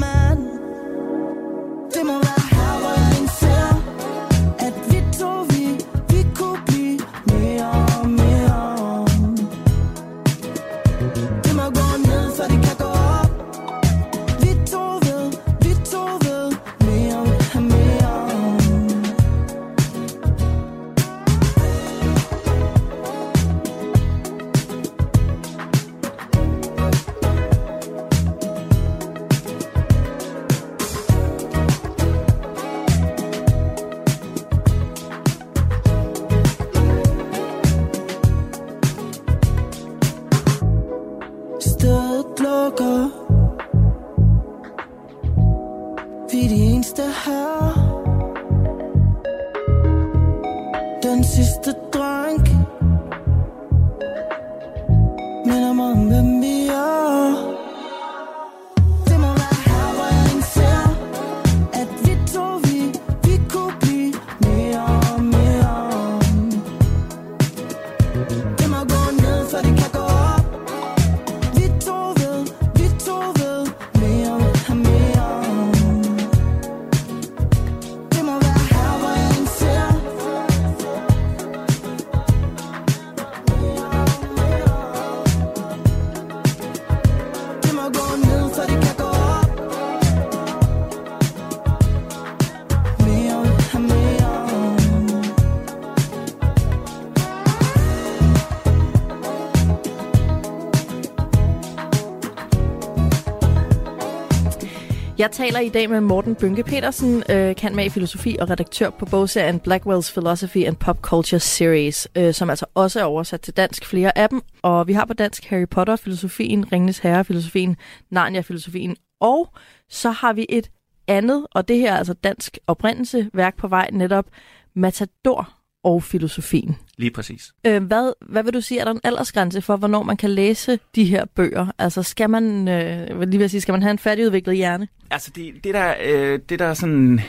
Jeg taler i dag med Morten Bynke Petersen, øh, kan med i filosofi og redaktør på bogserien Blackwell's Philosophy and Pop Culture Series, øh, som altså også er oversat til dansk flere af dem. Og vi har på dansk Harry Potter, filosofien, Ringnes Herre, filosofien, Narnia, filosofien. Og så har vi et andet, og det her er altså dansk oprindelse, værk på vej netop, Matador og filosofien. Lige præcis. Øh, hvad, hvad vil du sige, er der en aldersgrænse for, hvornår man kan læse de her bøger? Altså skal man, øh, lige vil sige, skal man have en færdigudviklet hjerne? Altså det, det, der, øh, det der sådan,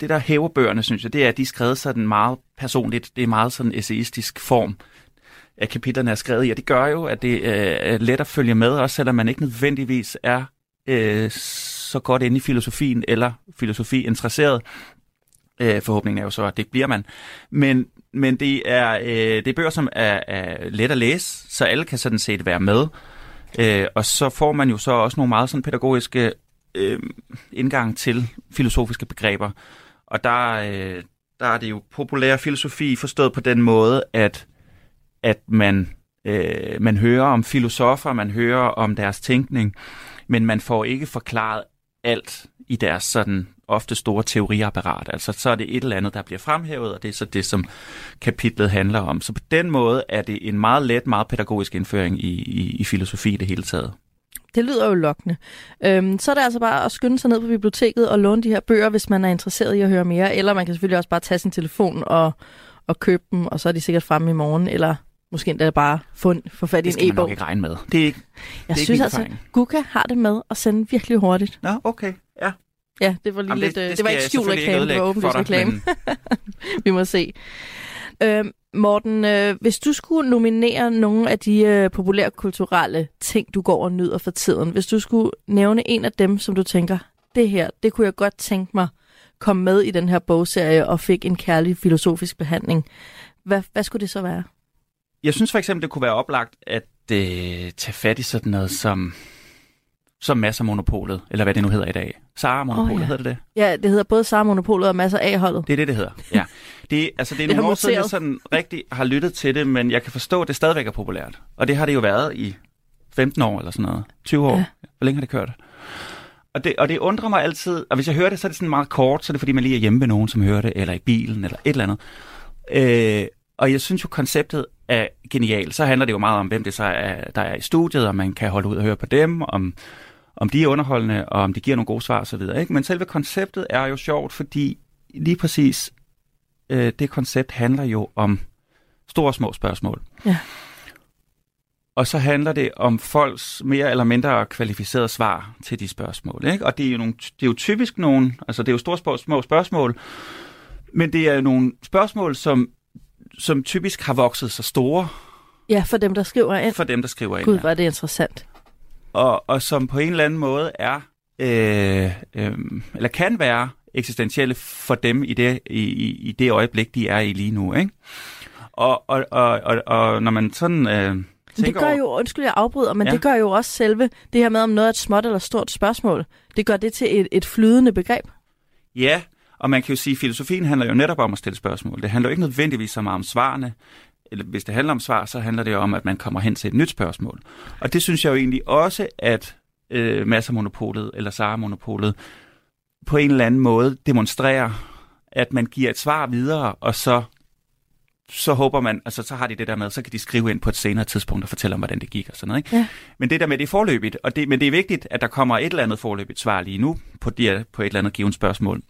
det der hæver bøgerne, synes jeg, det er, at de er skrevet sådan meget personligt. Det er meget sådan essayistisk form at kapitlerne er skrevet i, og det gør jo, at det øh, er let at følge med, også selvom man ikke nødvendigvis er øh, så godt inde i filosofien eller filosofi interesseret. Øh, forhåbningen er jo så, at det bliver man. Men, men det, er, øh, det er bøger, som er, er let at læse, så alle kan sådan set være med. Øh, og så får man jo så også nogle meget sådan pædagogiske øh, indgang til filosofiske begreber. Og der, øh, der er det jo populær filosofi forstået på den måde, at, at man, øh, man hører om filosofer, man hører om deres tænkning, men man får ikke forklaret alt i deres sådan ofte store teoriapparat. Altså så er det et eller andet, der bliver fremhævet, og det er så det, som kapitlet handler om. Så på den måde er det en meget let, meget pædagogisk indføring i, i, i filosofi i det hele taget. Det lyder jo lokkende. Øhm, så er det altså bare at skynde sig ned på biblioteket og låne de her bøger, hvis man er interesseret i at høre mere. Eller man kan selvfølgelig også bare tage sin telefon og, og købe dem, og så er de sikkert fremme i morgen. Eller måske endda bare få, få fat i Det en skal man nok e-bog. ikke regne med. Det er ikke, Jeg det er synes ikke altså, erfaring. Guka har det med at sende virkelig hurtigt. Nå, okay. Ja. Ja, det var lige Jamen, lidt, øh, det, det var ikke skjult reklame, det var åbenlyst reklame. men- Vi må se. Øhm, Morten, øh, hvis du skulle nominere nogle af de øh, populærkulturelle ting, du går og nyder for tiden, hvis du skulle nævne en af dem, som du tænker, det her, det kunne jeg godt tænke mig komme med i den her bogserie og fik en kærlig filosofisk behandling. Hvad, hvad skulle det så være? Jeg synes for eksempel, det kunne være oplagt at øh, tage fat i sådan noget som, som masser monopolet, eller hvad det nu hedder i dag. Sara monopolet, oh, ja. hedder det det? Ja, det hedder både Sara Monopolet og masser af holdet. Det er det, det hedder. Ja. Det, altså, det er nogle år siden, jeg sådan rigtig har lyttet til det, men jeg kan forstå, at det stadigvæk er populært. Og det har det jo været i 15 år eller sådan noget. 20 år. Ja. Hvor længe har det kørt? Og det, og det undrer mig altid, og hvis jeg hører det, så er det sådan meget kort, så er det fordi, man lige er hjemme ved nogen, som hører det, eller i bilen, eller et eller andet. Øh, og jeg synes jo, konceptet er genialt. Så handler det jo meget om, hvem det så er, der er i studiet, og man kan holde ud og høre på dem, om, om de er underholdende, og om de giver nogle gode svar osv. Ikke? Men selve konceptet er jo sjovt, fordi lige præcis øh, det koncept handler jo om store og små spørgsmål. Ja. Og så handler det om folks mere eller mindre kvalificerede svar til de spørgsmål. Ikke? Og det er, jo nogle, det er jo typisk nogle, altså det er jo store små, små spørgsmål, men det er nogle spørgsmål, som, som typisk har vokset så store Ja, for dem, der skriver ind. for dem, der skriver ind. Gud, er det interessant. Og, og som på en eller anden måde er, øh, øh, eller kan være eksistentielle for dem i det, i, i, det øjeblik, de er i lige nu. Ikke? Og, og, og, og, og når man sådan øh, Men det gør jo, undskyld jeg afbryder, men. Ja. det gør jo også selve det her med, om noget er et småt eller stort spørgsmål. Det gør det til et, et flydende begreb. Ja, og man kan jo sige, at filosofien handler jo netop om at stille spørgsmål. Det handler jo ikke nødvendigvis så meget om svarene. Eller hvis det handler om svar, så handler det om, at man kommer hen til et nyt spørgsmål. Og det synes jeg jo egentlig også, at øh, Masser-monopolet eller Sara-monopolet på en eller anden måde demonstrerer, at man giver et svar videre, og så så håber man, altså så har de det der med, så kan de skrive ind på et senere tidspunkt og fortælle om, hvordan det gik og sådan noget. Ikke? Ja. Men det der med, det er forløbigt, og det, men det er vigtigt, at der kommer et eller andet forløbigt svar lige nu på, de, på et eller andet givet spørgsmål.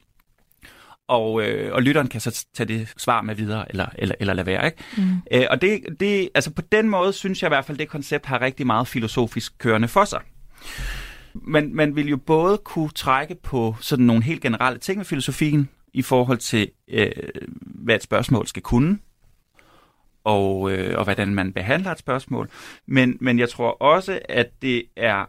Og, øh, og lytteren kan så tage det svar med videre, eller, eller, eller lade være. Ikke? Mm. Øh, og det, det, altså på den måde synes jeg i hvert fald, det koncept har rigtig meget filosofisk kørende for sig. Man, man vil jo både kunne trække på sådan nogle helt generelle ting med filosofien, i forhold til, øh, hvad et spørgsmål skal kunne, og, øh, og hvordan man behandler et spørgsmål. Men, men jeg tror også, at det er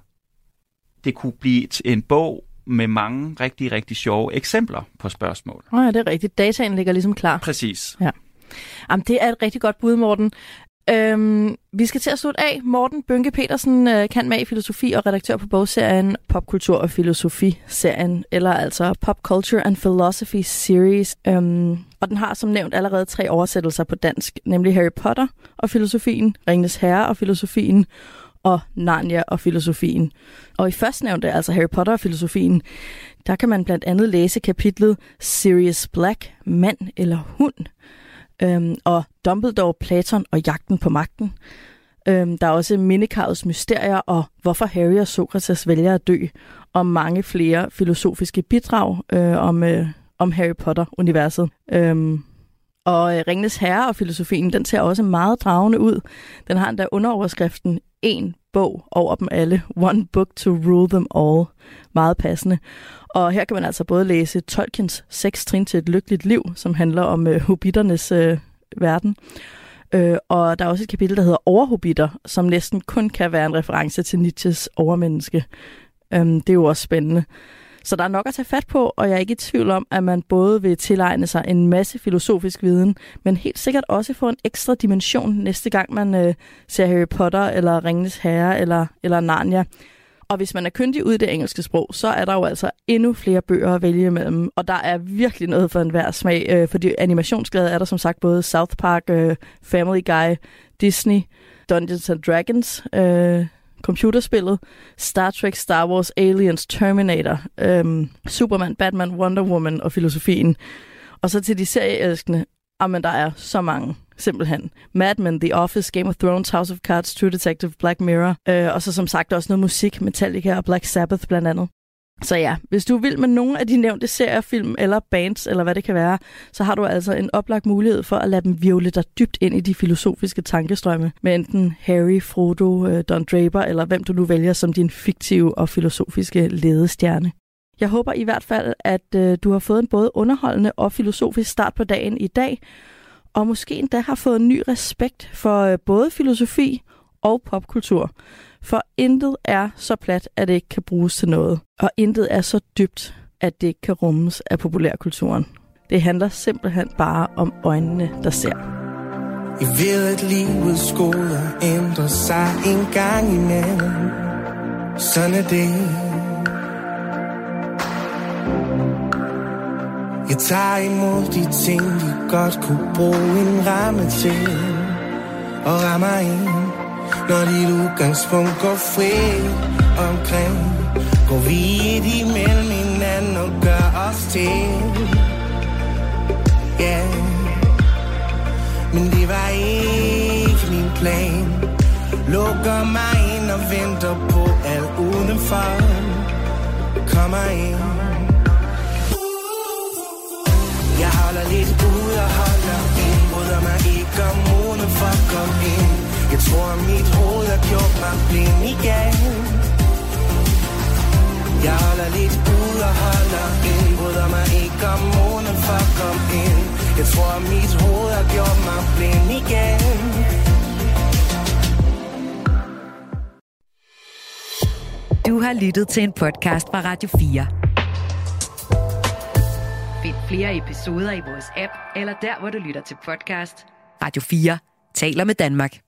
det kunne blive en bog med mange rigtig, rigtig sjove eksempler på spørgsmål. Åh oh, ja, det er rigtigt. Dataen ligger ligesom klar. Præcis. Jamen, det er et rigtig godt bud, Morten. Øhm, vi skal til at slutte af. Morten Bønke Petersen øh, kan med i filosofi og redaktør på bogserien Popkultur og Filosofi-serien, eller altså Pop Culture and Philosophy Series. Øhm, og den har som nævnt allerede tre oversættelser på dansk, nemlig Harry Potter og filosofien, Ringenes Herre og filosofien, og Narnia og filosofien. Og i førstnævnte, altså Harry Potter og filosofien, der kan man blandt andet læse kapitlet Sirius Black, mand eller hund, øhm, og Dumbledore, Platon og jagten på magten. Øhm, der er også Mindekarvets mysterier og hvorfor Harry og Sokrates vælger at dø, og mange flere filosofiske bidrag øh, om, øh, om Harry Potter-universet. Øhm, og øh, Ringnes Herre og filosofien, den ser også meget dragende ud. Den har endda underoverskriften en bog over dem alle. One book to rule them all. Meget passende. Og her kan man altså både læse Tolkiens seks trin til et lykkeligt liv, som handler om øh, hobbiternes øh, verden. Øh, og der er også et kapitel, der hedder Overhobitter, som næsten kun kan være en reference til Nietzsches overmenneske. Øhm, det er jo også spændende. Så der er nok at tage fat på, og jeg er ikke i tvivl om, at man både vil tilegne sig en masse filosofisk viden, men helt sikkert også få en ekstra dimension næste gang man øh, ser Harry Potter, eller Ringenes Herre, eller, eller Narnia. Og hvis man er kyndig ud i det engelske sprog, så er der jo altså endnu flere bøger at vælge imellem. Og der er virkelig noget for enhver smag. Øh, fordi animationsglade er der som sagt både South Park, øh, Family Guy, Disney, Dungeons and Dragons, øh, computerspillet, Star Trek, Star Wars, Aliens, Terminator, øhm, Superman, Batman, Wonder Woman og filosofien. Og så til de serieelskende, men der er så mange simpelthen. Mad Men, The Office, Game of Thrones, House of Cards, True Detective, Black Mirror, øh, og så som sagt også noget musik, Metallica og Black Sabbath blandt andet. Så ja, hvis du vil med nogle af de nævnte serier, film eller bands, eller hvad det kan være, så har du altså en oplagt mulighed for at lade dem virvle dig dybt ind i de filosofiske tankestrømme, med enten Harry, Frodo, øh, Don Draper, eller hvem du nu vælger som din fiktive og filosofiske ledestjerne. Jeg håber i hvert fald, at øh, du har fået en både underholdende og filosofisk start på dagen i dag, og måske endda har fået en ny respekt for øh, både filosofi og popkultur. For intet er så plat, at det ikke kan bruges til noget. Og intet er så dybt, at det ikke kan rummes af populærkulturen. Det handler simpelthen bare om øjnene, der ser. I ved, at livets skoler ændrer sig en gang imellem. Sådan er det. Jeg tager imod de ting, de godt kunne bruge en ramme til. Og rammer ind, når dit udgangspunkt går fri omkring. Går vi et imellem hinanden og gør os til. Ja, yeah. men det var ikke min plan. Lukker mig ind og venter på alt udenfor. Kommer ind. Jeg holder lidt ud og holder ind Bryder mig ikke om moden for at komme ind jeg tror mit hoved har gjort mig blind igen Jeg holder lidt ud og holder ind Bryder mig ikke om moden for at komme ind Jeg tror mit hoved har gjort mig blind igen Du har lyttet til en podcast fra Radio 4. Find flere episoder i vores app, eller der, hvor du lytter til podcast. Radio 4 taler med Danmark.